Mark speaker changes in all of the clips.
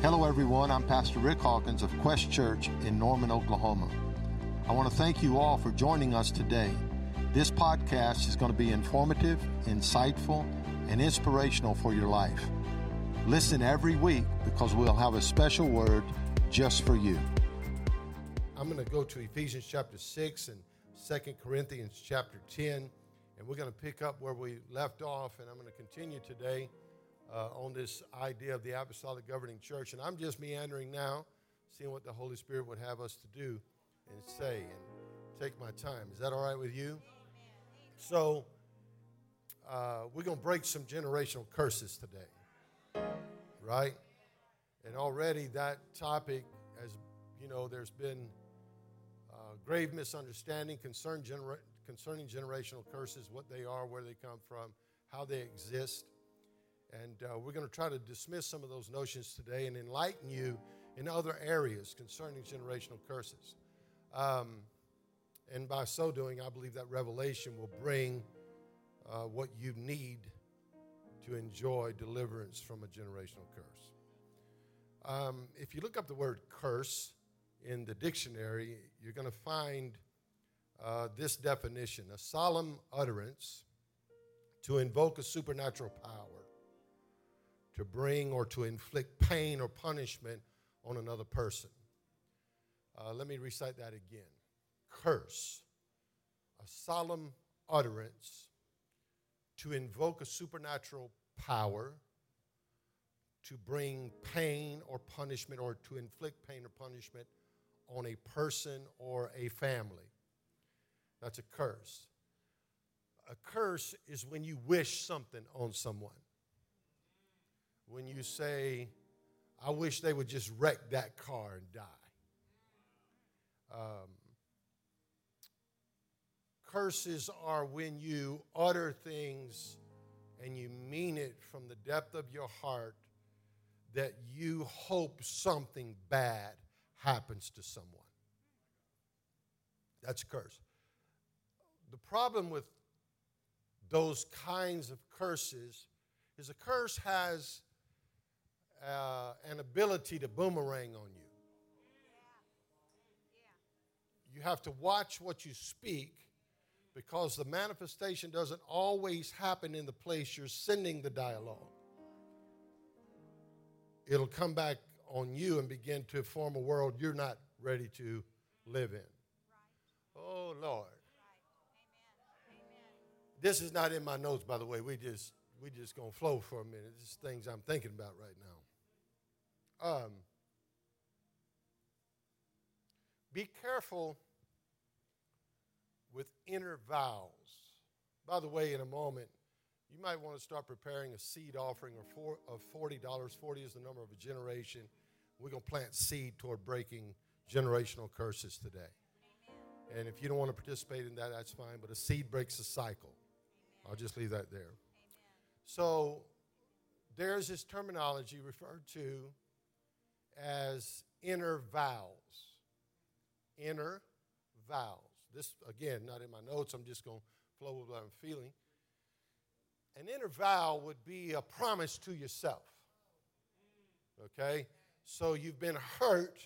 Speaker 1: Hello, everyone. I'm Pastor Rick Hawkins of Quest Church in Norman, Oklahoma. I want to thank you all for joining us today. This podcast is going to be informative, insightful, and inspirational for your life. Listen every week because we'll have a special word just for you.
Speaker 2: I'm going to go to Ephesians chapter 6 and 2 Corinthians chapter 10, and we're going to pick up where we left off, and I'm going to continue today uh, on this idea of the apostolic governing church. And I'm just meandering now, seeing what the Holy Spirit would have us to do and say and take my time. Is that all right with you? So, uh, we're going to break some generational curses today, right? And already that topic, as you know, there's been uh, grave misunderstanding concern genera- concerning generational curses, what they are, where they come from, how they exist. And uh, we're going to try to dismiss some of those notions today and enlighten you in other areas concerning generational curses. Um, and by so doing, I believe that revelation will bring uh, what you need to enjoy deliverance from a generational curse. Um, if you look up the word curse in the dictionary, you're going to find uh, this definition a solemn utterance to invoke a supernatural power to bring or to inflict pain or punishment on another person. Uh, let me recite that again. Curse, a solemn utterance to invoke a supernatural power to bring pain or punishment or to inflict pain or punishment on a person or a family. That's a curse. A curse is when you wish something on someone when you say, I wish they would just wreck that car and die. Um, curses are when you utter things and you mean it from the depth of your heart that you hope something bad happens to someone. That's a curse. The problem with those kinds of curses is a curse has uh, an ability to boomerang on you. You have to watch what you speak because the manifestation doesn't always happen in the place you're sending the dialogue. It'll come back on you and begin to form a world you're not ready to live in. Oh, Lord. This is not in my notes, by the way. We just we just gonna flow for a minute. This is things I'm thinking about right now. Um, be careful with inner vows. By the way, in a moment, you might want to start preparing a seed offering of $40. 40 is the number of a generation. We're going to plant seed toward breaking generational curses today. Amen. And if you don't want to participate in that, that's fine, but a seed breaks a cycle. Amen. I'll just leave that there. Amen. So there's this terminology referred to as inner vows. Inner vows. This, again, not in my notes, I'm just going to flow with what I'm feeling. An inner vow would be a promise to yourself. Okay? So you've been hurt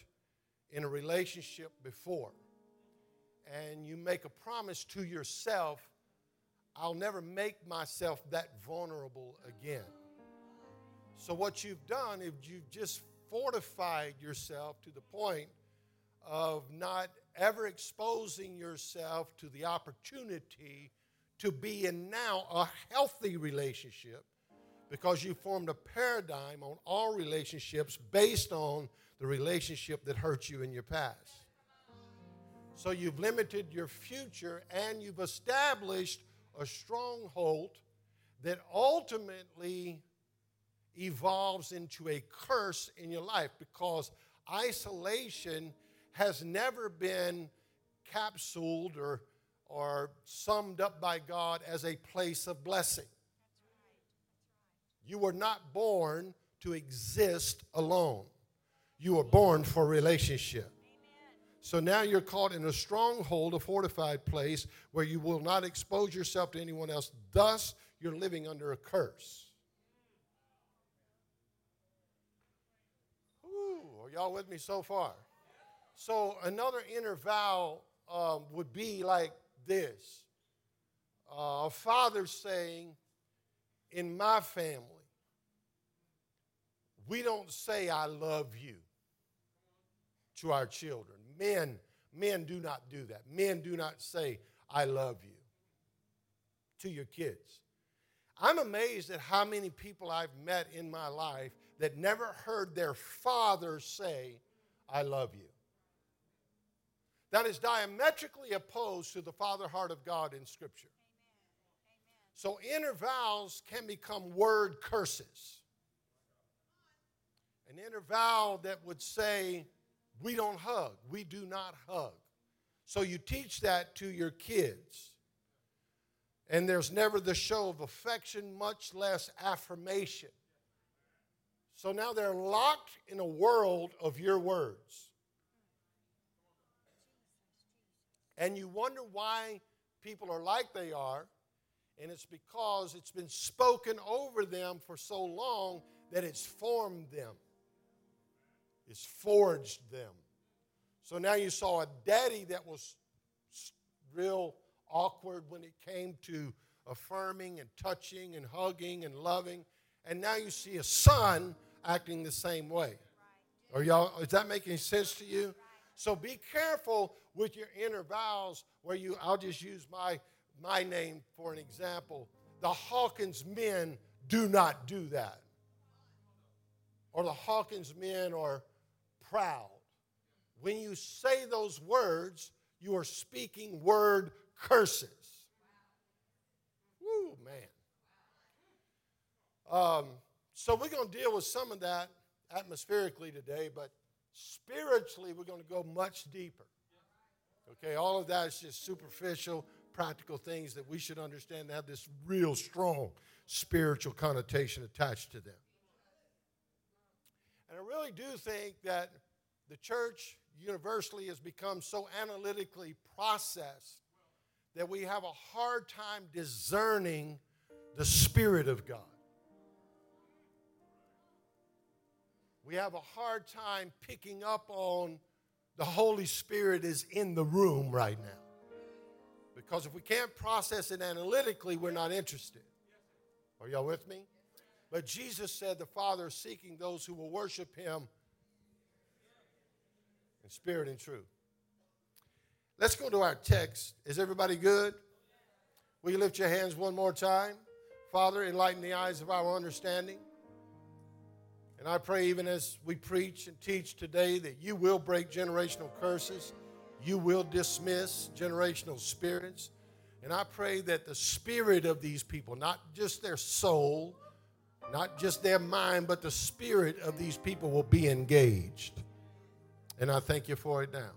Speaker 2: in a relationship before, and you make a promise to yourself I'll never make myself that vulnerable again. So, what you've done is you've just fortified yourself to the point of not ever exposing yourself to the opportunity to be in now a healthy relationship because you formed a paradigm on all relationships based on the relationship that hurt you in your past. So you've limited your future and you've established a stronghold that ultimately evolves into a curse in your life because isolation has never been capsuled or, or summed up by God as a place of blessing. You were not born to exist alone. You were born for relationship. So now you're caught in a stronghold, a fortified place where you will not expose yourself to anyone else. Thus, you're living under a curse. Y'all with me so far? So another inner vow um, would be like this uh, a father saying, In my family, we don't say, I love you to our children. Men, men do not do that. Men do not say, I love you to your kids. I'm amazed at how many people I've met in my life that never heard their father say, I love you. That is diametrically opposed to the father heart of God in Scripture. So inner vows can become word curses. An inner vow that would say, We don't hug, we do not hug. So you teach that to your kids. And there's never the show of affection, much less affirmation. So now they're locked in a world of your words. And you wonder why people are like they are, and it's because it's been spoken over them for so long that it's formed them, it's forged them. So now you saw a daddy that was real awkward when it came to affirming and touching and hugging and loving, and now you see a son acting the same way. Are y'all, is that making sense to you? So be careful with your inner vows where you, I'll just use my, my name for an example. The Hawkins men do not do that. Or the Hawkins men are proud. When you say those words, you are speaking word curses. Woo, man. Um, so we're going to deal with some of that atmospherically today, but spiritually, we're going to go much deeper. Okay, all of that is just superficial, practical things that we should understand have this real strong spiritual connotation attached to them. And I really do think that the church universally has become so analytically processed that we have a hard time discerning the Spirit of God. We have a hard time picking up on the Holy Spirit is in the room right now. Because if we can't process it analytically, we're not interested. Are y'all with me? But Jesus said the Father is seeking those who will worship Him in spirit and truth. Let's go to our text. Is everybody good? Will you lift your hands one more time? Father, enlighten the eyes of our understanding. And I pray, even as we preach and teach today, that you will break generational curses, you will dismiss generational spirits. And I pray that the spirit of these people, not just their soul, not just their mind, but the spirit of these people will be engaged. And I thank you for it now.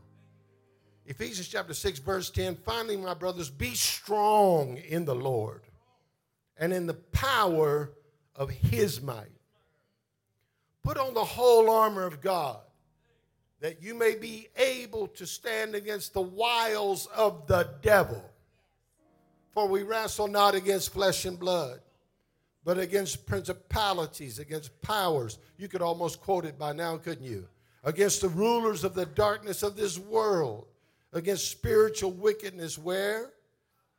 Speaker 2: Ephesians chapter 6, verse 10 finally, my brothers, be strong in the Lord and in the power of his might. Put on the whole armor of God that you may be able to stand against the wiles of the devil. For we wrestle not against flesh and blood, but against principalities, against powers. You could almost quote it by now, couldn't you? Against the rulers of the darkness of this world against spiritual wickedness where?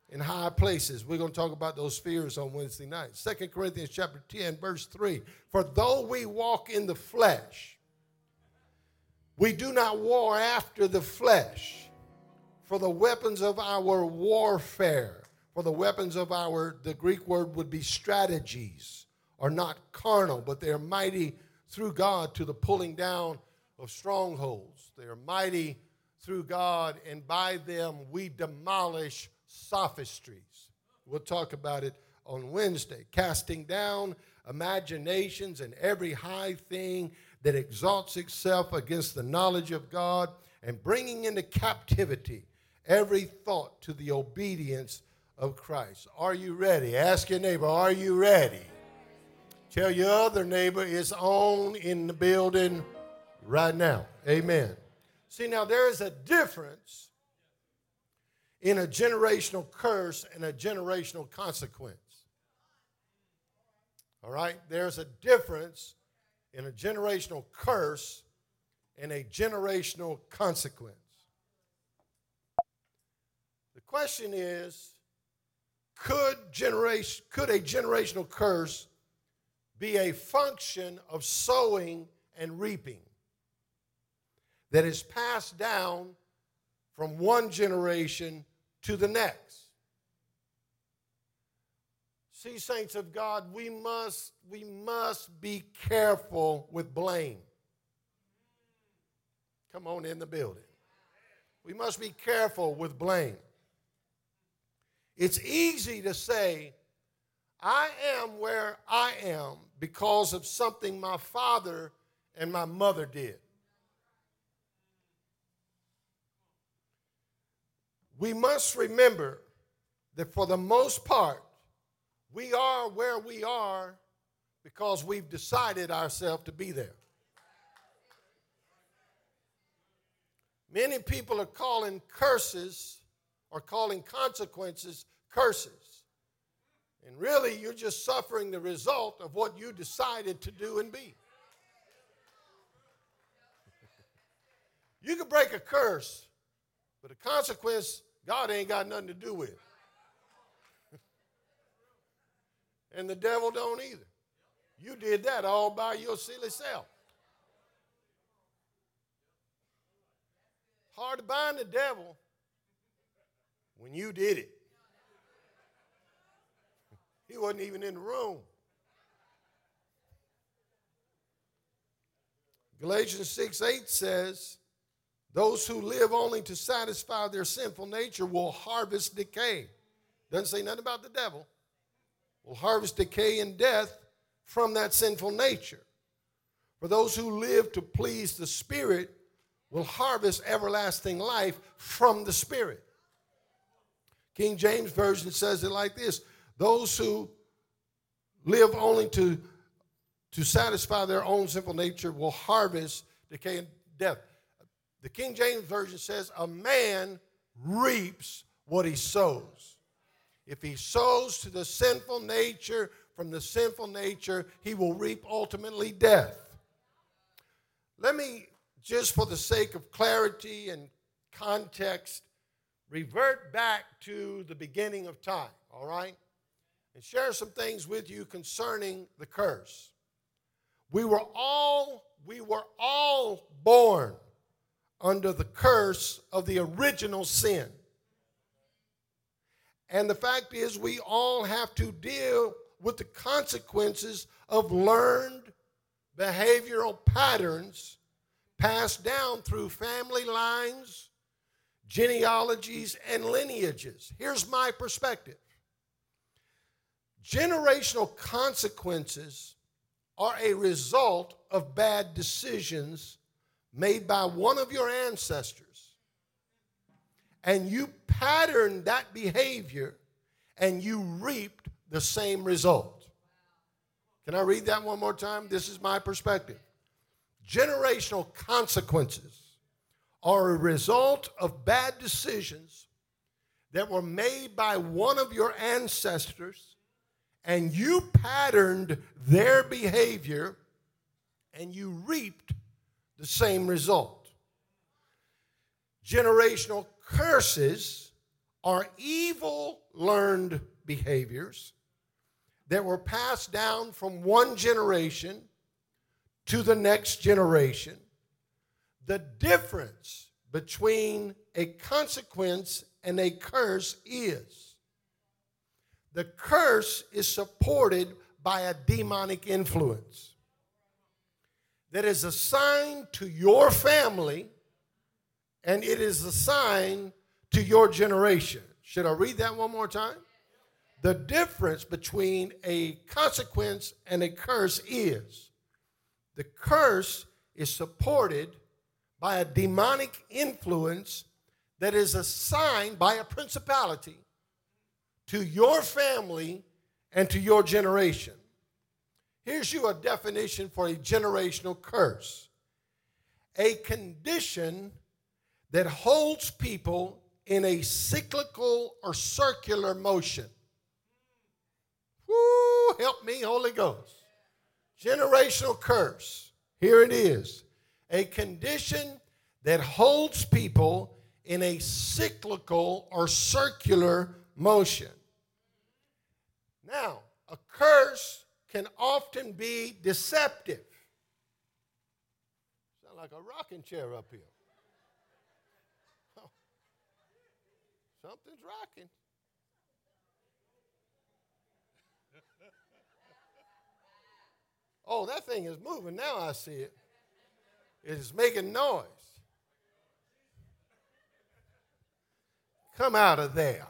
Speaker 2: In high places. We're going to talk about those fears on Wednesday night. Second Corinthians chapter 10, verse 3. For though we walk in the flesh, we do not war after the flesh. For the weapons of our warfare, for the weapons of our, the Greek word would be strategies, are not carnal, but they are mighty through God to the pulling down of strongholds. They are mighty through God, and by them we demolish sophistries. We'll talk about it on Wednesday. Casting down imaginations and every high thing that exalts itself against the knowledge of God, and bringing into captivity every thought to the obedience of Christ. Are you ready? Ask your neighbor, are you ready? Tell your other neighbor it's on in the building right now. Amen. See, now there is a difference in a generational curse and a generational consequence. All right? There's a difference in a generational curse and a generational consequence. The question is could, generation, could a generational curse be a function of sowing and reaping that is passed down from one generation to the next? See, saints of God, we must, we must be careful with blame. Come on in the building. We must be careful with blame. It's easy to say, I am where I am because of something my father and my mother did. We must remember that for the most part, we are where we are because we've decided ourselves to be there. Many people are calling curses or calling consequences curses. And really, you're just suffering the result of what you decided to do and be. you can break a curse, but a consequence, God ain't got nothing to do with. it. and the devil don't either. You did that all by your silly self. Hard to bind the devil when you did it. He wasn't even in the room. Galatians 6 8 says, Those who live only to satisfy their sinful nature will harvest decay. Doesn't say nothing about the devil. Will harvest decay and death from that sinful nature. For those who live to please the Spirit will harvest everlasting life from the Spirit. King James Version says it like this Those who live only to, to satisfy their own sinful nature will harvest decay and death. The King James Version says, A man reaps what he sows. If he sows to the sinful nature, from the sinful nature, he will reap ultimately death. Let me just for the sake of clarity and context, revert back to the beginning of time, all right? And share some things with you concerning the curse. We were all we were all born under the curse of the original sin. And the fact is we all have to deal with the consequences of learned behavioral patterns passed down through family lines, genealogies, and lineages. Here's my perspective generational consequences are a result of bad decisions made by one of your ancestors. And you patterned that behavior and you reaped the same result. Can I read that one more time? This is my perspective generational consequences are a result of bad decisions that were made by one of your ancestors, and you patterned their behavior and you reaped the same result. Generational curses are evil learned behaviors that were passed down from one generation to the next generation. The difference between a consequence and a curse is the curse is supported by a demonic influence that is assigned to your family and it is assigned to your generation. Should I read that one more time? The difference between a consequence and a curse is the curse is supported by a demonic influence that is assigned by a principality to your family and to your generation. Here's you a definition for a generational curse a condition that holds people in a cyclical or circular motion. Woo, help me, Holy Ghost. Generational curse. Here it is a condition that holds people in a cyclical or circular motion. Now, a curse can often be deceptive. Sound like a rocking chair up here. Something's rocking. Oh, that thing is moving. Now I see it. It is making noise. Come out of there.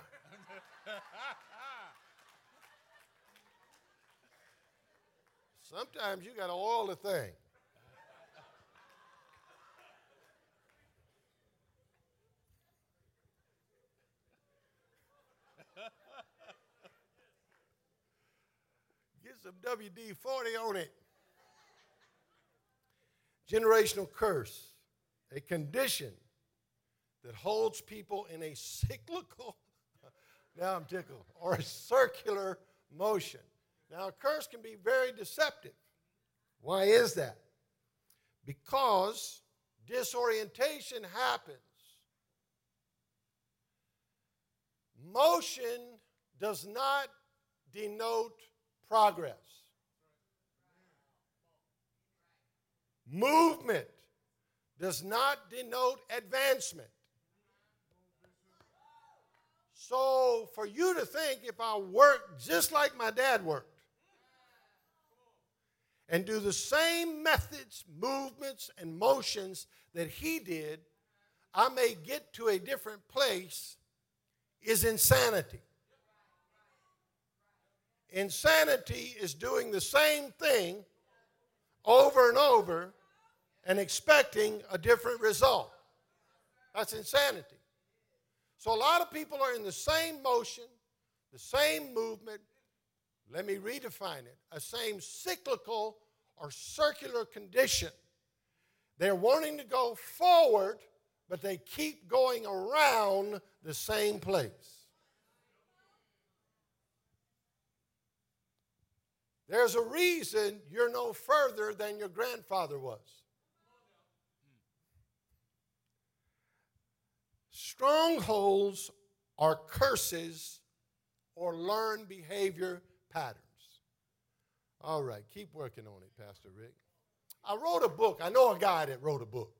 Speaker 2: Sometimes you got to oil the thing. Get some WD 40 on it. Generational curse, a condition that holds people in a cyclical, now I'm tickled, or a circular motion. Now, a curse can be very deceptive. Why is that? Because disorientation happens. Motion does not denote progress. Movement does not denote advancement. So, for you to think if I work just like my dad worked and do the same methods, movements, and motions that he did, I may get to a different place is insanity. Insanity is doing the same thing over and over and expecting a different result. That's insanity. So a lot of people are in the same motion, the same movement. Let me redefine it a same cyclical or circular condition. They're wanting to go forward, but they keep going around the same place. There's a reason you're no further than your grandfather was. Strongholds are curses or learned behavior patterns. All right, keep working on it, Pastor Rick. I wrote a book. I know a guy that wrote a book.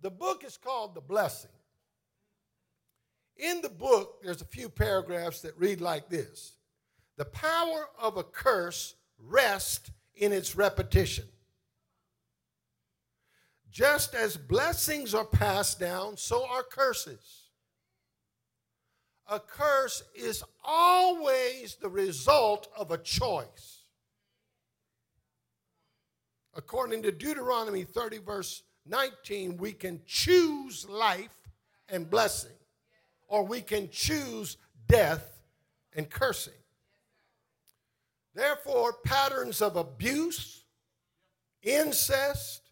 Speaker 2: The book is called The Blessing. In the book, there's a few paragraphs that read like this The power of a curse rests in its repetition. Just as blessings are passed down, so are curses. A curse is always the result of a choice. According to Deuteronomy 30, verse 19, we can choose life and blessing, or we can choose death and cursing. Therefore, patterns of abuse, incest,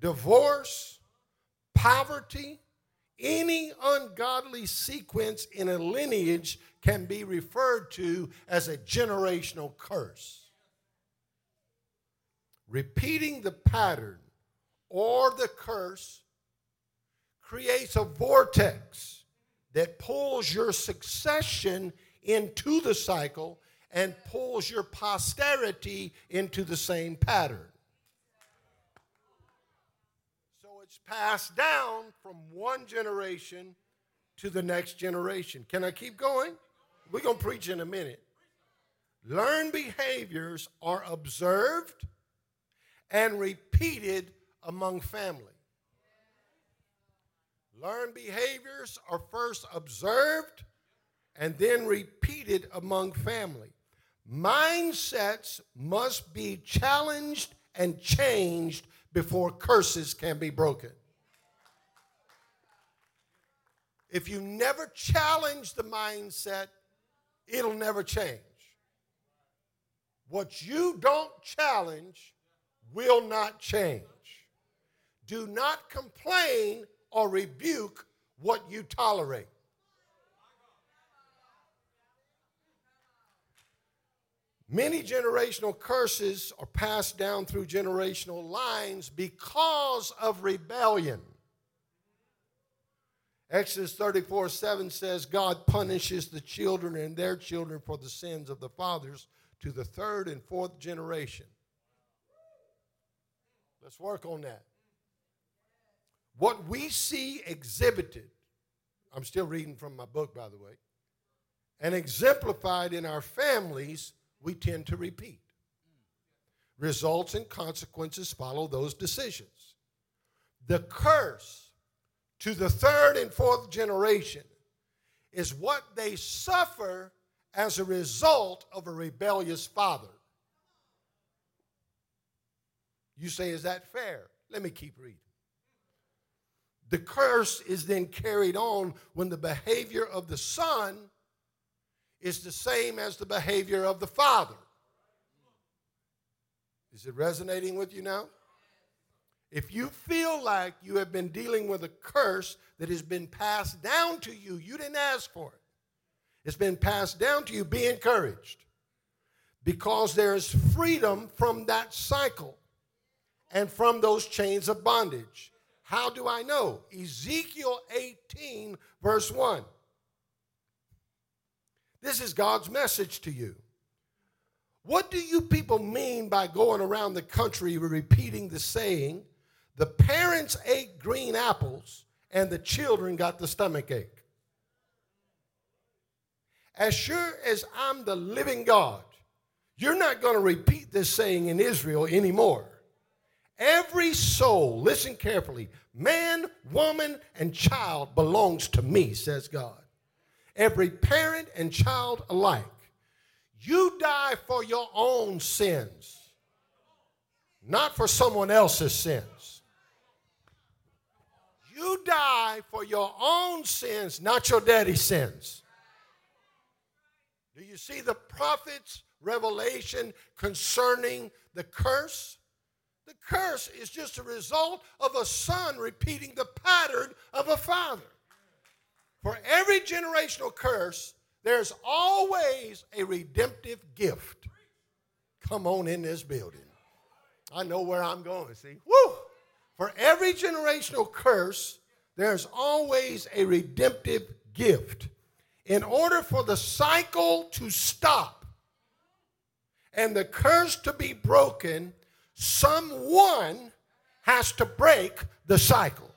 Speaker 2: divorce, poverty, any ungodly sequence in a lineage can be referred to as a generational curse. Repeating the pattern or the curse creates a vortex that pulls your succession into the cycle and pulls your posterity into the same pattern. It's passed down from one generation to the next generation. Can I keep going? We're going to preach in a minute. Learned behaviors are observed and repeated among family. Learned behaviors are first observed and then repeated among family. Mindsets must be challenged and changed before curses can be broken. If you never challenge the mindset, it'll never change. What you don't challenge will not change. Do not complain or rebuke what you tolerate. Many generational curses are passed down through generational lines because of rebellion. Exodus 34 7 says, God punishes the children and their children for the sins of the fathers to the third and fourth generation. Let's work on that. What we see exhibited, I'm still reading from my book, by the way, and exemplified in our families, we tend to repeat. Results and consequences follow those decisions. The curse to the third and fourth generation is what they suffer as a result of a rebellious father. You say, is that fair? Let me keep reading. The curse is then carried on when the behavior of the son is the same as the behavior of the father. Is it resonating with you now? If you feel like you have been dealing with a curse that has been passed down to you, you didn't ask for it. It's been passed down to you, be encouraged. Because there is freedom from that cycle and from those chains of bondage. How do I know? Ezekiel 18, verse 1. This is God's message to you. What do you people mean by going around the country repeating the saying, the parents ate green apples and the children got the stomach ache? As sure as I'm the living God, you're not going to repeat this saying in Israel anymore. Every soul, listen carefully, man, woman, and child belongs to me, says God every parent and child alike. You die for your own sins, not for someone else's sins. You die for your own sins, not your daddy's sins. Do you see the prophet's revelation concerning the curse? The curse is just a result of a son repeating the pattern of a father. Generational curse, there's always a redemptive gift. Come on in this building. I know where I'm going, see? Woo! For every generational curse, there's always a redemptive gift. In order for the cycle to stop and the curse to be broken, someone has to break the cycle.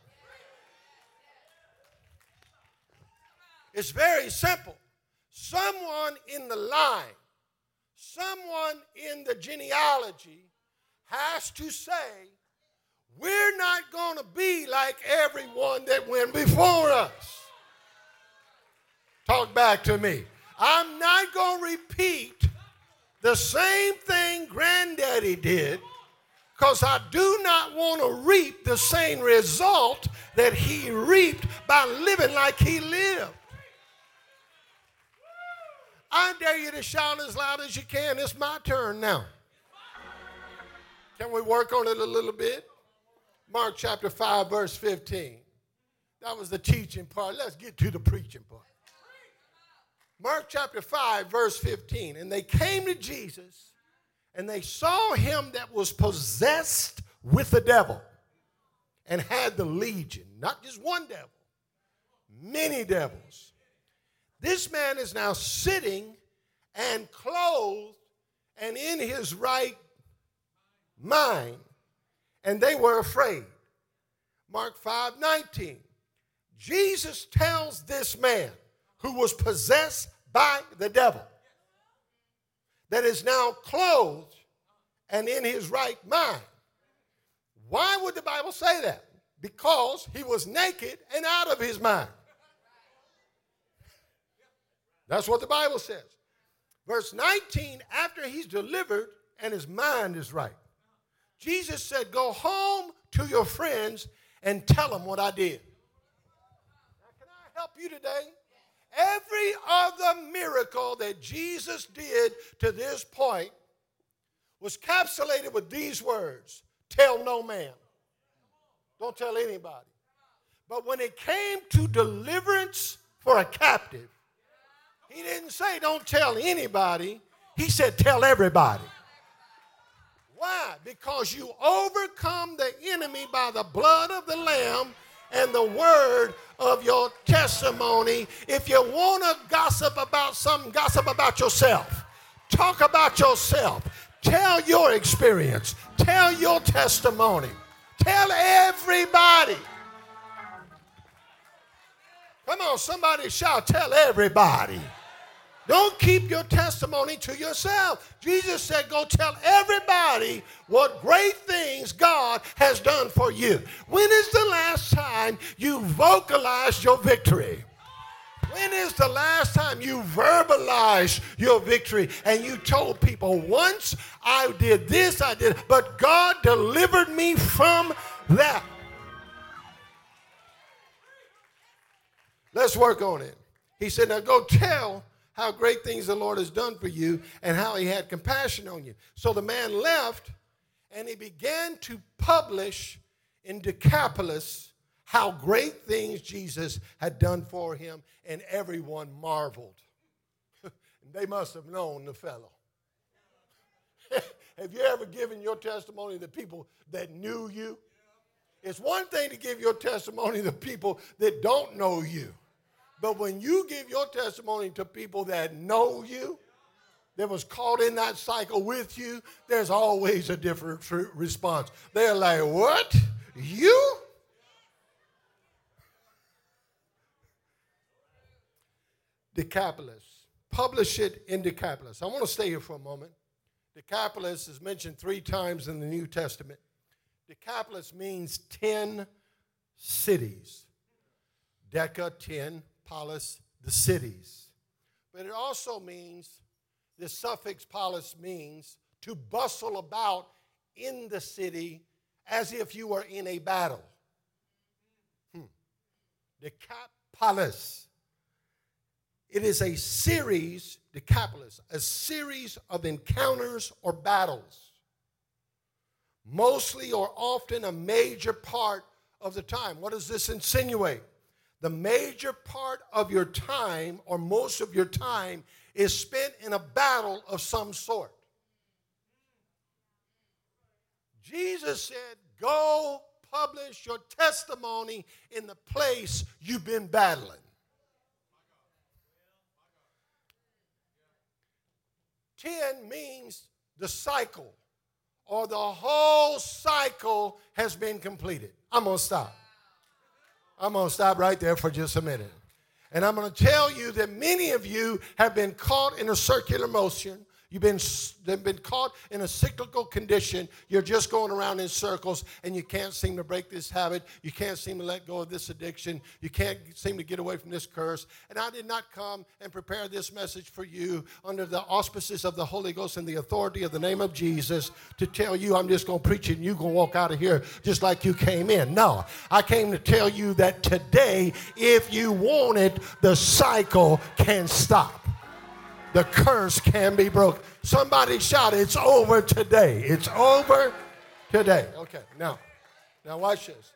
Speaker 2: It's very simple. Someone in the line, someone in the genealogy has to say, we're not going to be like everyone that went before us. Talk back to me. I'm not going to repeat the same thing granddaddy did because I do not want to reap the same result that he reaped by living like he lived. I dare you to shout as loud as you can. It's my turn now. Can we work on it a little bit? Mark chapter 5, verse 15. That was the teaching part. Let's get to the preaching part. Mark chapter 5, verse 15. And they came to Jesus and they saw him that was possessed with the devil and had the legion, not just one devil, many devils this man is now sitting and clothed and in his right mind, and they were afraid. Mark 5 19. Jesus tells this man who was possessed by the devil that is now clothed and in his right mind. Why would the Bible say that? Because he was naked and out of his mind. That's what the Bible says. Verse 19, after he's delivered and his mind is right, Jesus said, Go home to your friends and tell them what I did. Now, can I help you today? Every other miracle that Jesus did to this point was capsulated with these words Tell no man. Don't tell anybody. But when it came to deliverance for a captive, he didn't say, don't tell anybody. He said, Tell everybody. Why? Because you overcome the enemy by the blood of the Lamb and the word of your testimony. If you want to gossip about something, gossip about yourself. Talk about yourself. Tell your experience. Tell your testimony. Tell everybody. Come on, somebody shout, tell everybody. Don't keep your testimony to yourself. Jesus said, Go tell everybody what great things God has done for you. When is the last time you vocalized your victory? When is the last time you verbalized your victory and you told people, once I did this, I did, but God delivered me from that? Let's work on it. He said, Now go tell how great things the Lord has done for you and how he had compassion on you. So the man left and he began to publish in Decapolis how great things Jesus had done for him, and everyone marveled. they must have known the fellow. have you ever given your testimony to people that knew you? It's one thing to give your testimony to people that don't know you. But when you give your testimony to people that know you, that was caught in that cycle with you, there's always a different response. They're like, What? You? Decapolis. Publish it in Decapolis. I want to stay here for a moment. Decapolis is mentioned three times in the New Testament. Decapolis means 10 cities. Deca, 10, polis, the cities. But it also means, the suffix polis means to bustle about in the city as if you were in a battle. Hmm. Decapolis. It is a series, Decapolis, a series of encounters or battles. Mostly or often a major part of the time. What does this insinuate? The major part of your time, or most of your time, is spent in a battle of some sort. Jesus said, Go publish your testimony in the place you've been battling. Ten means the cycle, or the whole cycle has been completed. I'm going to stop. I'm going to stop right there for just a minute. And I'm going to tell you that many of you have been caught in a circular motion You've been, they've been caught in a cyclical condition. You're just going around in circles and you can't seem to break this habit. You can't seem to let go of this addiction. You can't seem to get away from this curse. And I did not come and prepare this message for you under the auspices of the Holy Ghost and the authority of the name of Jesus to tell you I'm just going to preach it and you're going to walk out of here just like you came in. No, I came to tell you that today, if you want it, the cycle can stop the curse can be broken. Somebody shout, It's over today. It's over today. Okay, now, now watch this.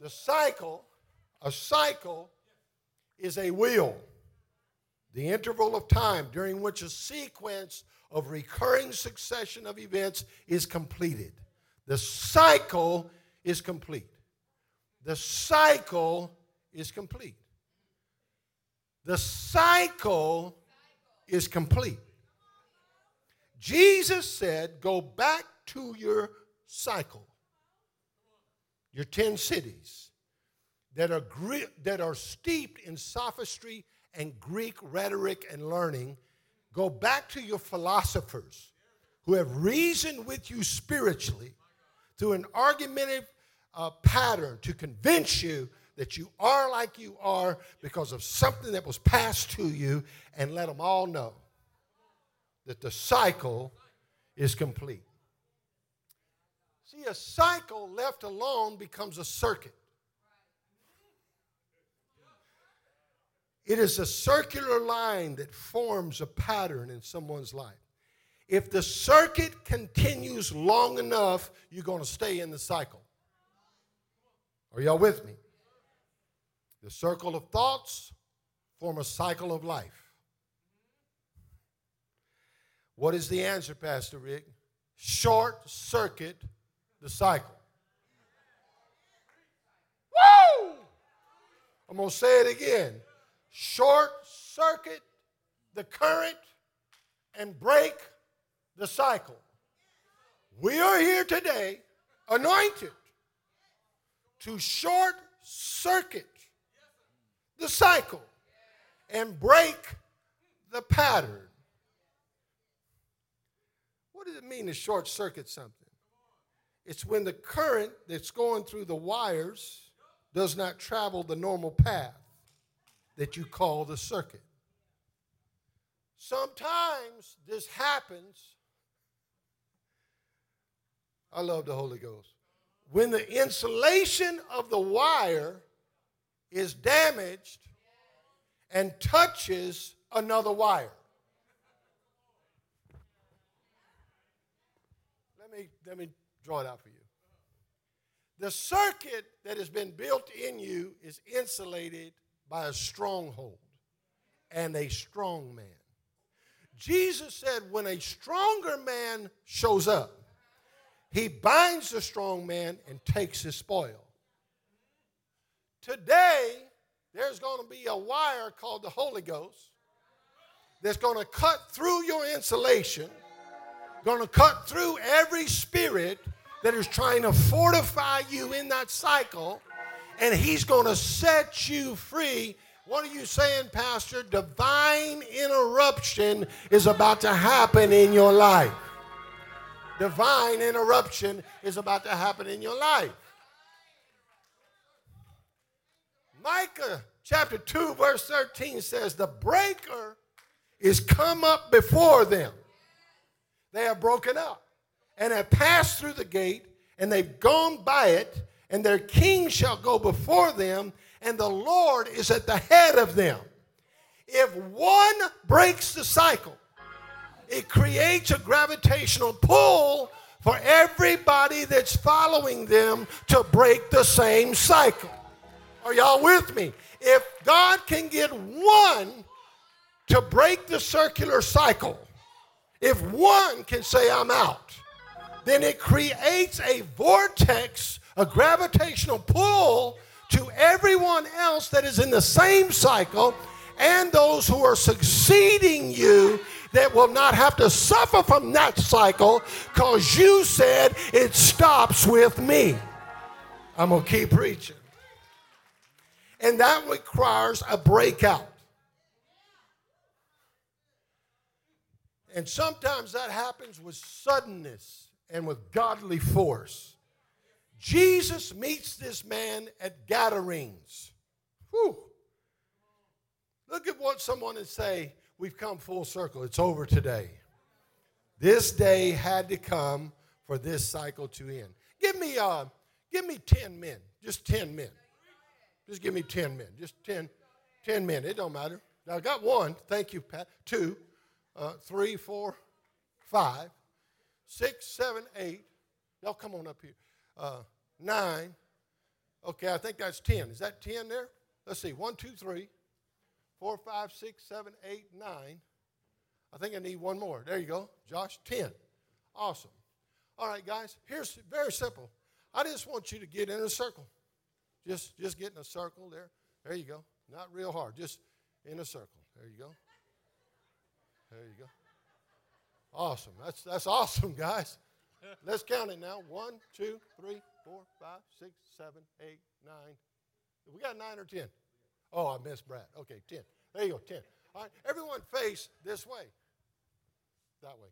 Speaker 2: The cycle, a cycle is a wheel, the interval of time during which a sequence of recurring succession of events is completed. The cycle is complete. The cycle is complete. The cycle is complete. Jesus said, Go back to your cycle, your 10 cities that are, that are steeped in sophistry and Greek rhetoric and learning. Go back to your philosophers who have reasoned with you spiritually through an argumentative uh, pattern to convince you that you are like you are because of something that was passed to you and let them all know that the cycle is complete. See, a cycle left alone becomes a circuit. It is a circular line that forms a pattern in someone's life. If the circuit continues long enough, you're going to stay in the cycle. Are y'all with me? The circle of thoughts form a cycle of life. What is the answer, Pastor Rick? Short circuit the cycle. Woo! I'm going to say it again. Short circuit the current and break the cycle. We are here today anointed to short circuit the cycle and break the pattern. What does it mean to short circuit something? It's when the current that's going through the wires does not travel the normal path that you call the circuit. Sometimes this happens. I love the Holy Ghost. When the insulation of the wire is damaged and touches another wire. Let me, let me draw it out for you. The circuit that has been built in you is insulated by a stronghold and a strong man. Jesus said, when a stronger man shows up, he binds the strong man and takes his spoil. Today, there's going to be a wire called the Holy Ghost that's going to cut through your insulation, going to cut through every spirit that is trying to fortify you in that cycle, and he's going to set you free. What are you saying, Pastor? Divine interruption is about to happen in your life. Divine interruption is about to happen in your life. Micah chapter 2, verse 13 says, The breaker is come up before them. They are broken up and have passed through the gate, and they've gone by it, and their king shall go before them, and the Lord is at the head of them. If one breaks the cycle, it creates a gravitational pull for everybody that's following them to break the same cycle. Are y'all with me? If God can get one to break the circular cycle, if one can say, I'm out, then it creates a vortex, a gravitational pull to everyone else that is in the same cycle and those who are succeeding you that will not have to suffer from that cycle because you said it stops with me. I'm going to keep preaching. And that requires a breakout. And sometimes that happens with suddenness and with godly force. Jesus meets this man at Gadarenes. Whew. Look at what someone would say, we've come full circle. It's over today. This day had to come for this cycle to end. Give me uh, give me 10 men, just 10 men. Just give me 10 men. Just 10, 10 men. It don't matter. Now, I got one. Thank you, Pat. Two, uh, three, four, five, six, seven, eight. Y'all come on up here. Uh, nine. Okay, I think that's 10. Is that 10 there? Let's see. One, two, three, four, five, six, seven, eight, nine. I think I need one more. There you go. Josh, 10. Awesome. All right, guys, here's very simple. I just want you to get in a circle. Just, just get in a circle there. There you go. Not real hard. Just in a circle. There you go. There you go. Awesome. That's, that's awesome, guys. Let's count it now. One, two, three, four, five, six, seven, eight, nine. We got nine or ten? Oh, I missed Brad. Okay, ten. There you go, ten. All right, everyone face this way. That way.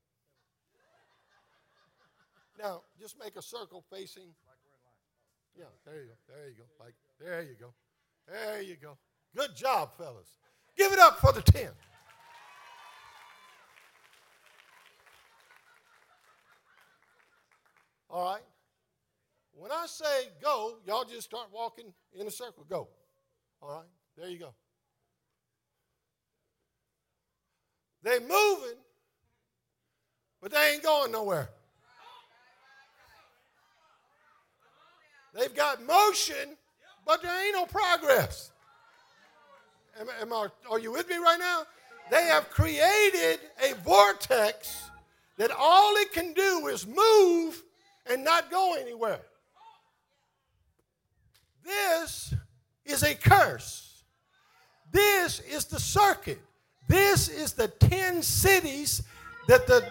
Speaker 2: Now, just make a circle facing yeah, there you go. There you go. Like, there you go. There you go. Good job, fellas. Give it up for the 10. All right? When I say go, y'all just start walking in a circle. Go. All right? There you go. They moving, but they ain't going nowhere. They've got motion, but there ain't no progress. Am, am I, are you with me right now? They have created a vortex that all it can do is move and not go anywhere. This is a curse. This is the circuit. This is the 10 cities that the,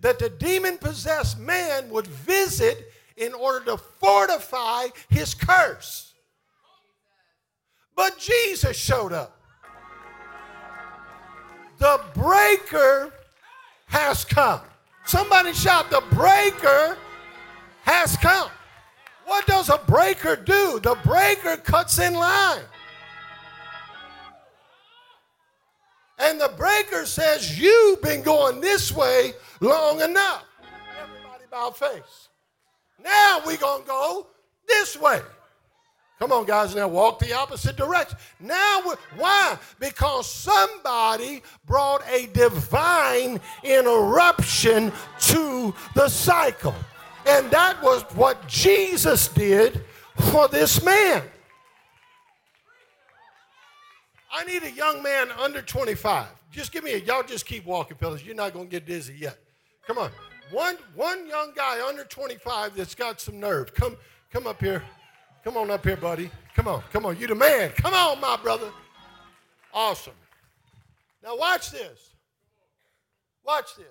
Speaker 2: that the demon possessed man would visit in order to fortify his curse. But Jesus showed up. The breaker has come. Somebody shout, The breaker has come. What does a breaker do? The breaker cuts in line. And the breaker says, You've been going this way long enough. Everybody bow face. Now we're going to go this way. Come on, guys, now walk the opposite direction. Now, why? Because somebody brought a divine interruption to the cycle. And that was what Jesus did for this man. I need a young man under 25. Just give me a, y'all just keep walking, fellas. You're not going to get dizzy yet. Come on. One, one young guy under 25 that's got some nerve. Come, come up here. Come on up here, buddy. Come on, come on. You the man. Come on, my brother. Awesome. Now watch this. Watch this.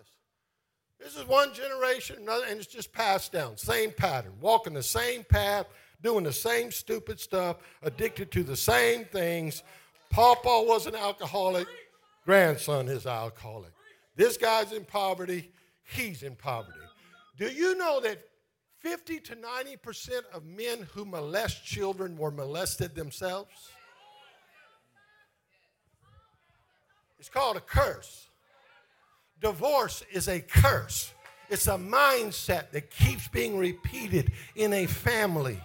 Speaker 2: This is one generation, another, and it's just passed down. Same pattern. Walking the same path, doing the same stupid stuff, addicted to the same things, Papa was an alcoholic, grandson is alcoholic. This guy's in poverty, he's in poverty. Do you know that 50 to 90% of men who molest children were molested themselves? It's called a curse. Divorce is a curse. It's a mindset that keeps being repeated in a family.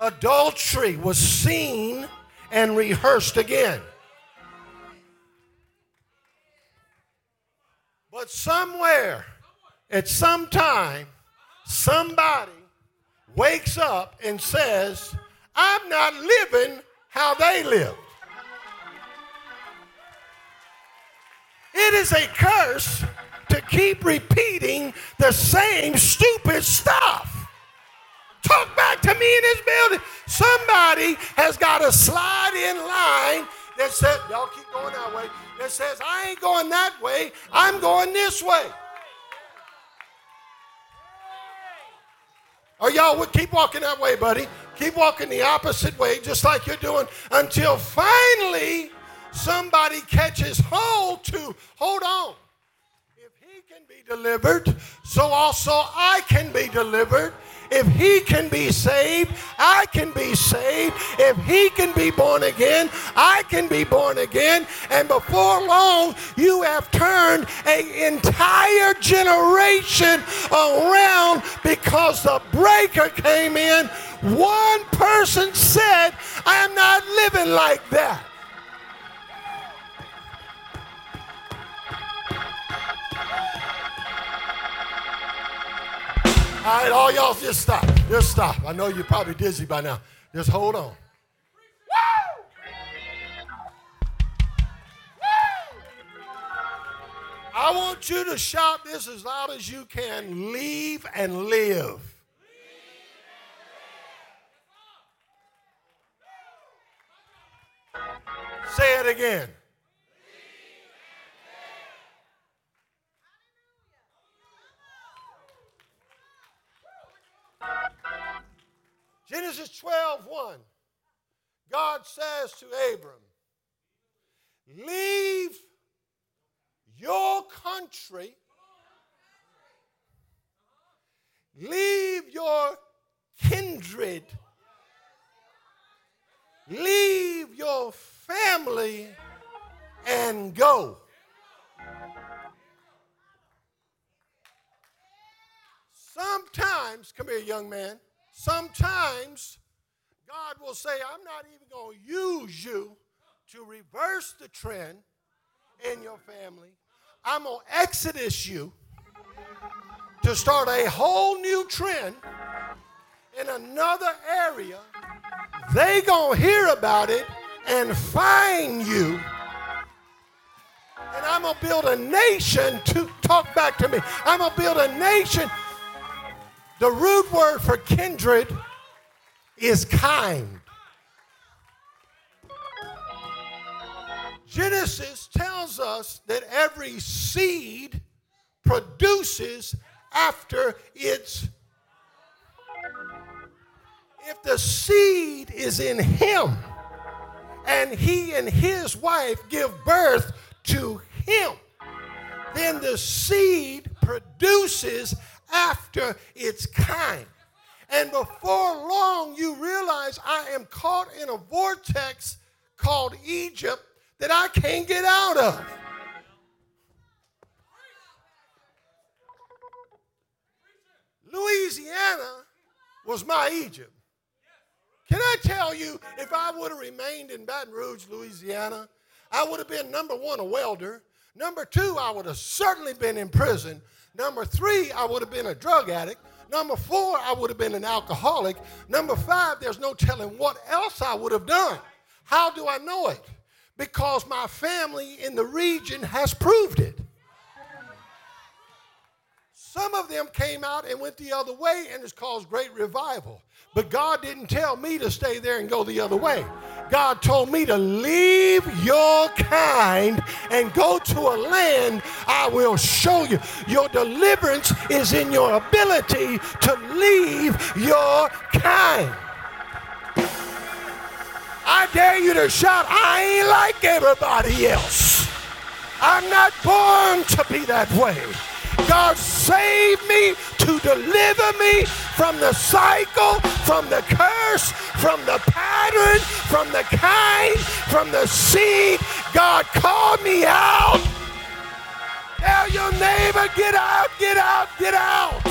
Speaker 2: Adultery was seen and rehearsed again. But somewhere, at some time, somebody wakes up and says, I'm not living how they live. It is a curse to keep repeating the same stupid stuff. Talk back to me in this building. Somebody has got to slide in line that says, y'all keep going that way, that says, I ain't going that way, I'm going this way. Or y'all would keep walking that way, buddy. Keep walking the opposite way, just like you're doing, until finally somebody catches hold to, hold on. If he can be delivered, so also I can be delivered. If he can be saved, I can be saved. If he can be born again, I can be born again. And before long, you have turned an entire generation around because the breaker came in. One person said, I'm not living like that. All right, all y'all just stop. Just stop. I know you're probably dizzy by now. Just hold on. I want you to shout this as loud as you can leave and live. Say it again. Genesis 12, 1. God says to Abram, Leave your country, leave your kindred, leave your family, and go. Sometimes, come here, young man. Sometimes God will say, I'm not even going to use you to reverse the trend in your family. I'm going to exodus you to start a whole new trend in another area. They going to hear about it and find you And I'm going to build a nation to talk back to me. I'm going to build a nation. The root word for kindred is kind. Genesis tells us that every seed produces after its. If the seed is in him and he and his wife give birth to him, then the seed produces after its kind. And before long, you realize I am caught in a vortex called Egypt that I can't get out of. Louisiana was my Egypt. Can I tell you, if I would have remained in Baton Rouge, Louisiana, I would have been number one, a welder. Number two, I would have certainly been in prison. Number three, I would have been a drug addict. Number four, I would have been an alcoholic. Number five, there's no telling what else I would have done. How do I know it? Because my family in the region has proved it. Some of them came out and went the other way, and it's caused great revival. But God didn't tell me to stay there and go the other way. God told me to leave your kind and go to a land I will show you. Your deliverance is in your ability to leave your kind. I dare you to shout, I ain't like everybody else. I'm not born to be that way. God saved me to deliver me from the cycle, from the curse, from the pattern, from the kind, from the seed. God called me out. Tell your neighbor, get out, get out, get out.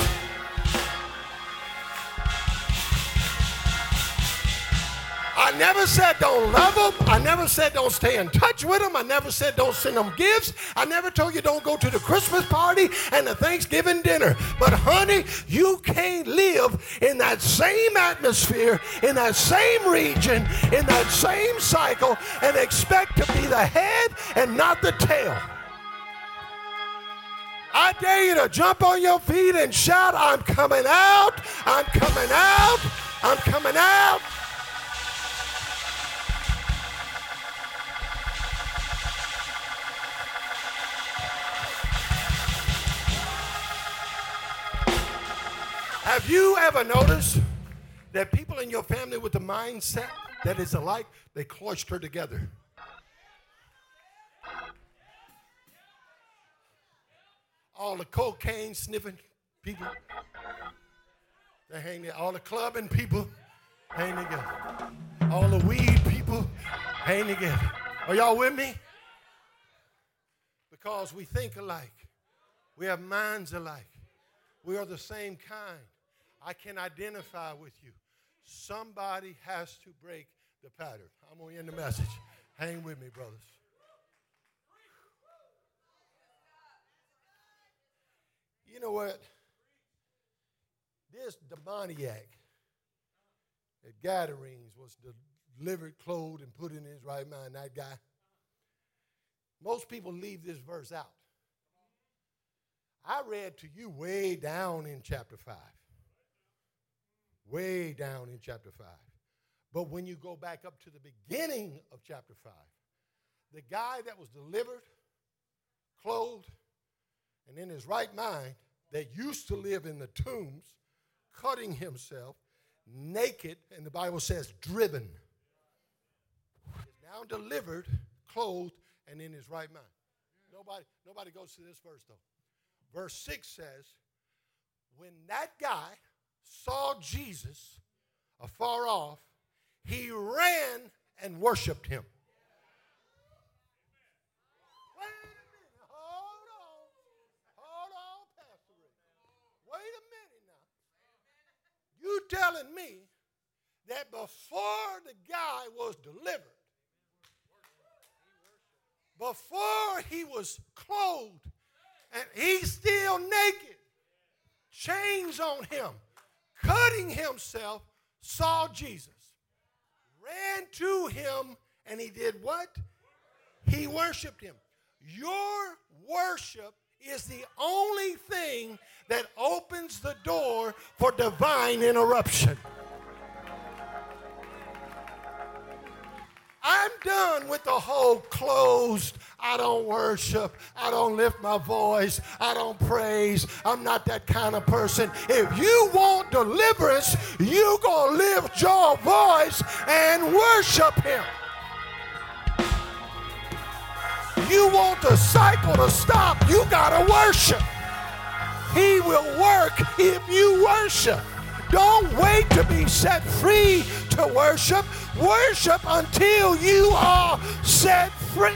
Speaker 2: I never said don't love them. I never said don't stay in touch with them. I never said don't send them gifts. I never told you don't go to the Christmas party and the Thanksgiving dinner. But honey, you can't live in that same atmosphere, in that same region, in that same cycle, and expect to be the head and not the tail. I dare you to jump on your feet and shout, I'm coming out, I'm coming out, I'm coming out. Have you ever noticed that people in your family with the mindset that is alike, they cloister together? All the cocaine sniffing people, they hang there. All the clubbing people hang together. All the weed people hang together. Are y'all with me? Because we think alike. We have minds alike. We are the same kind. I can identify with you. Somebody has to break the pattern. I'm going to end the message. Hang with me, brothers. You know what? This demoniac at Gadarenes was delivered, clothed, and put in his right mind. That guy. Most people leave this verse out. I read to you way down in chapter 5. Way down in chapter 5. But when you go back up to the beginning of chapter 5, the guy that was delivered, clothed, and in his right mind, that used to live in the tombs, cutting himself, naked, and the Bible says driven, is now delivered, clothed, and in his right mind. Nobody, nobody goes to this verse though. Verse 6 says, When that guy saw Jesus afar off, he ran and worshiped him. Wait a minute. Hold on. Hold on, Pastor Wait a minute now. You telling me that before the guy was delivered, before he was clothed and he's still naked, chains on him, cutting himself, saw Jesus, ran to him, and he did what? He worshiped him. Your worship is the only thing that opens the door for divine interruption. I'm done with the whole closed, I don't worship, I don't lift my voice, I don't praise, I'm not that kind of person. If you want deliverance, you going to lift your voice and worship him. You want the cycle to stop, you got to worship. He will work if you worship. Don't wait to be set free to worship. Worship until you are set free.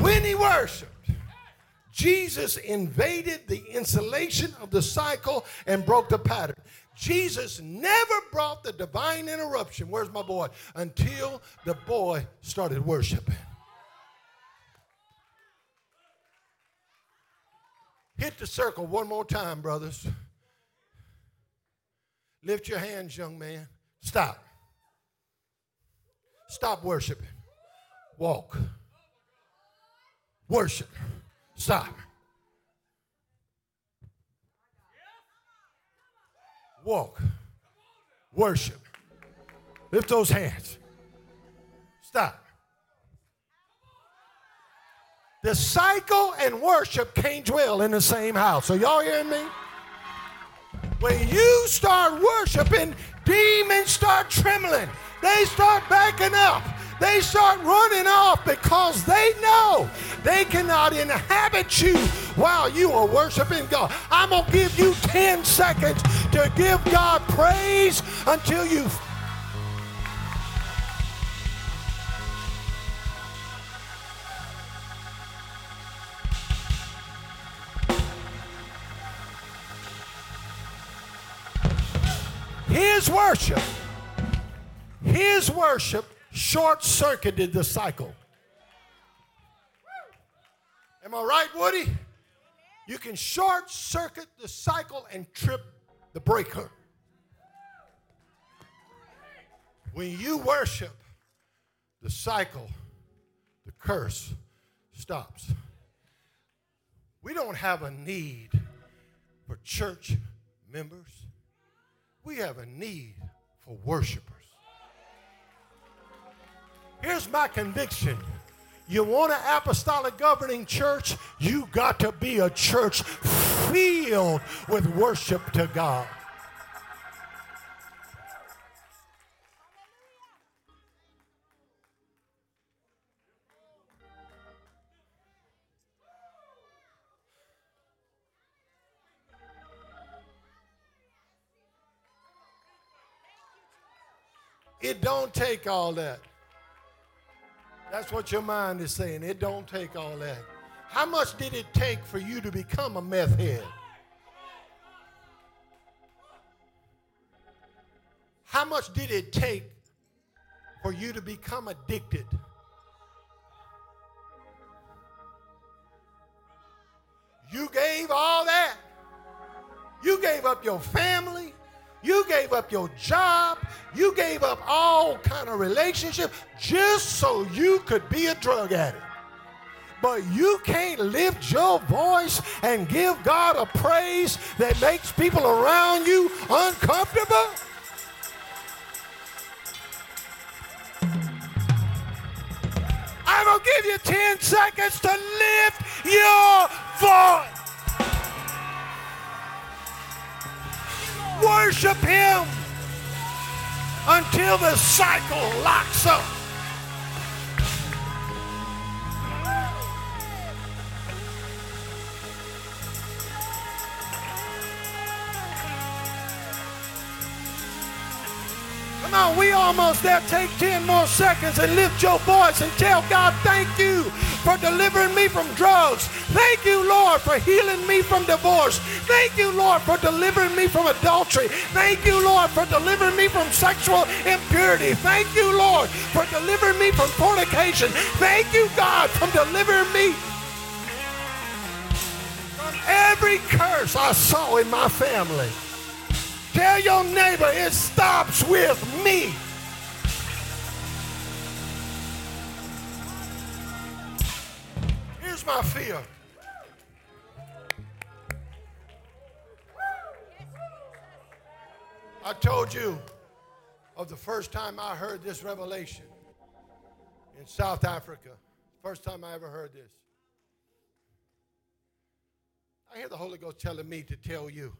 Speaker 2: When he worshiped, Jesus invaded the insulation of the cycle and broke the pattern. Jesus never brought the divine interruption. Where's my boy? Until the boy started worshiping. Hit the circle one more time, brothers. Lift your hands, young man. Stop. Stop worshiping. Walk. Worship. Stop. Walk. Worship. Lift those hands. Stop. The cycle and worship can't dwell in the same house. Are y'all hearing me? When you start worshiping, demons start trembling. They start backing up. They start running off because they know they cannot inhabit you while you are worshiping God. I'm going to give you 10 seconds to give God praise until you His worship, his worship short circuited the cycle. Am I right, Woody? You can short circuit the cycle and trip the breaker. When you worship, the cycle, the curse stops. We don't have a need for church members we have a need for worshipers. Here's my conviction. You want an apostolic governing church? You got to be a church filled with worship to God. It don't take all that. That's what your mind is saying. It don't take all that. How much did it take for you to become a meth head? How much did it take for you to become addicted? You gave all that. You gave up your family. You gave up your job. You gave up all kind of relationship just so you could be a drug addict. But you can't lift your voice and give God a praise that makes people around you uncomfortable. I'm going to give you 10 seconds to lift your voice. Worship Him until the cycle locks up. Come on, we almost there. Take 10 more seconds and lift your voice and tell God, thank you for delivering me from drugs. Thank you, Lord, for healing me from divorce. Thank you, Lord, for delivering me from adultery. Thank you, Lord, for delivering me from sexual impurity. Thank you, Lord, for delivering me from fornication. Thank you, God, for delivering me from every curse I saw in my family. Tell your neighbor it stops with me. Here's my fear. I told you of the first time I heard this revelation in South Africa. First time I ever heard this. I hear the Holy Ghost telling me to tell you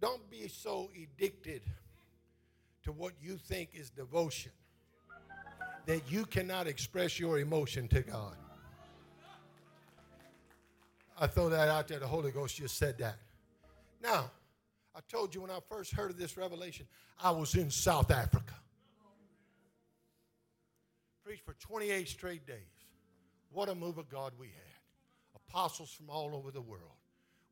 Speaker 2: don't be so addicted to what you think is devotion that you cannot express your emotion to God. I throw that out there. The Holy Ghost just said that. Now, I told you when I first heard of this revelation, I was in South Africa. Preached for 28 straight days. What a move of God we had. Apostles from all over the world.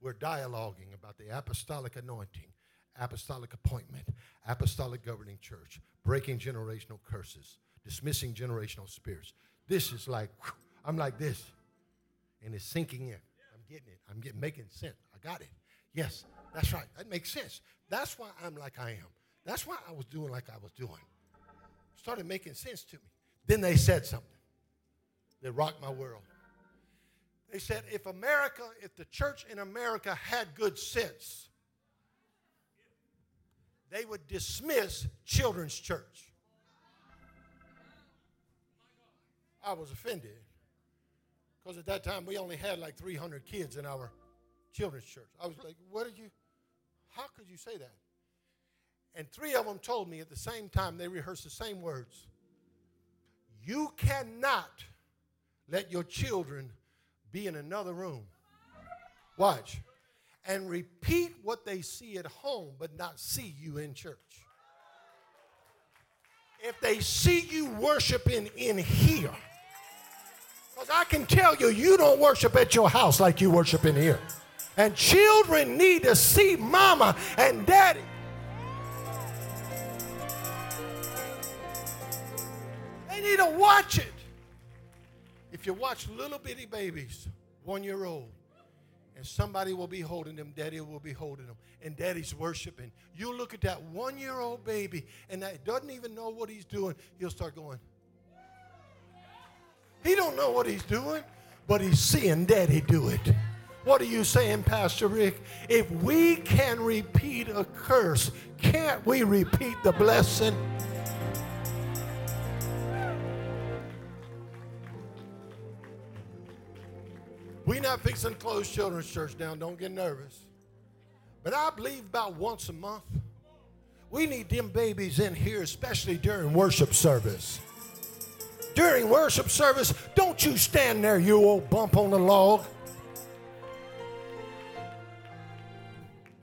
Speaker 2: We're dialoguing about the apostolic anointing, apostolic appointment, apostolic governing church, breaking generational curses, dismissing generational spirits. This is like, I'm like this, and it's sinking in. I'm getting it. I'm getting making sense. I got it. Yes, that's right. That makes sense. That's why I'm like I am. That's why I was doing like I was doing. Started making sense to me. Then they said something that rocked my world. They said, if America, if the church in America had good sense, they would dismiss children's church. I was offended because at that time we only had like 300 kids in our children's church. I was like, what did you, how could you say that? And three of them told me at the same time, they rehearsed the same words. You cannot let your children be in another room. Watch. And repeat what they see at home, but not see you in church. If they see you worshiping in here, because I can tell you, you don't worship at your house like you worship in here. And children need to see mama and daddy. They need to watch it. If you watch little bitty babies, one year old, and somebody will be holding them, daddy will be holding them, and daddy's worshiping. You look at that one year old baby, and that doesn't even know what he's doing, he'll start going. He don't know what he's doing, but he's seeing daddy do it. What are you saying, Pastor Rick? If we can repeat a curse, can't we repeat the blessing? We not fixing to close children's church down. Don't get nervous. But I believe about once a month, we need them babies in here, especially during worship service. During worship service, don't you stand there, you old bump on the log.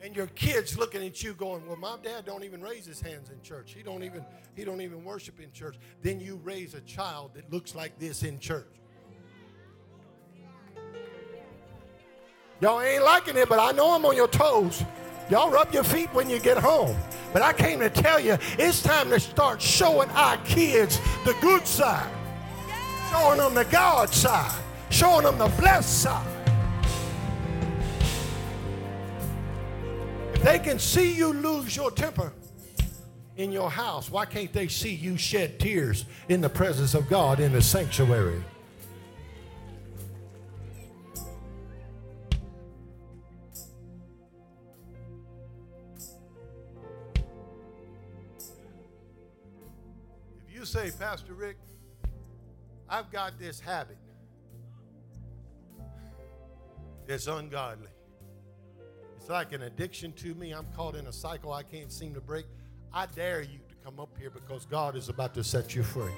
Speaker 2: And your kids looking at you going, Well, my dad don't even raise his hands in church. He don't even he don't even worship in church. Then you raise a child that looks like this in church. Y'all ain't liking it, but I know I'm on your toes. Y'all rub your feet when you get home. But I came to tell you, it's time to start showing our kids the good side, showing them the God side, showing them the blessed side. If they can see you lose your temper in your house, why can't they see you shed tears in the presence of God in the sanctuary? Say, Pastor Rick, I've got this habit that's ungodly. It's like an addiction to me. I'm caught in a cycle I can't seem to break. I dare you to come up here because God is about to set you free.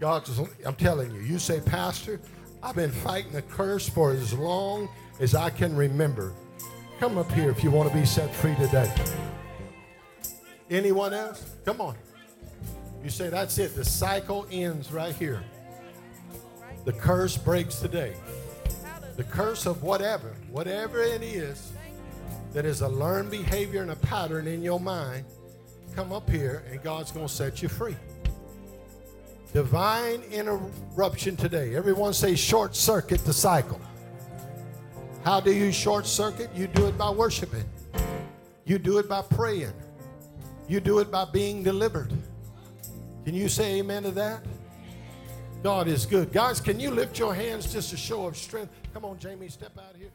Speaker 2: God, I'm telling you, you say, Pastor, I've been fighting a curse for as long as I can remember. Come up here if you want to be set free today. Anyone else? Come on. You say, that's it. The cycle ends right here. The curse breaks today. The curse of whatever, whatever it is that is a learned behavior and a pattern in your mind, come up here and God's going to set you free. Divine interruption today. Everyone say short circuit the cycle. How do you short circuit? You do it by worshiping. You do it by praying. You do it by being delivered. Can you say amen to that? God is good. Guys, can you lift your hands just a show of strength? Come on, Jamie, step out here.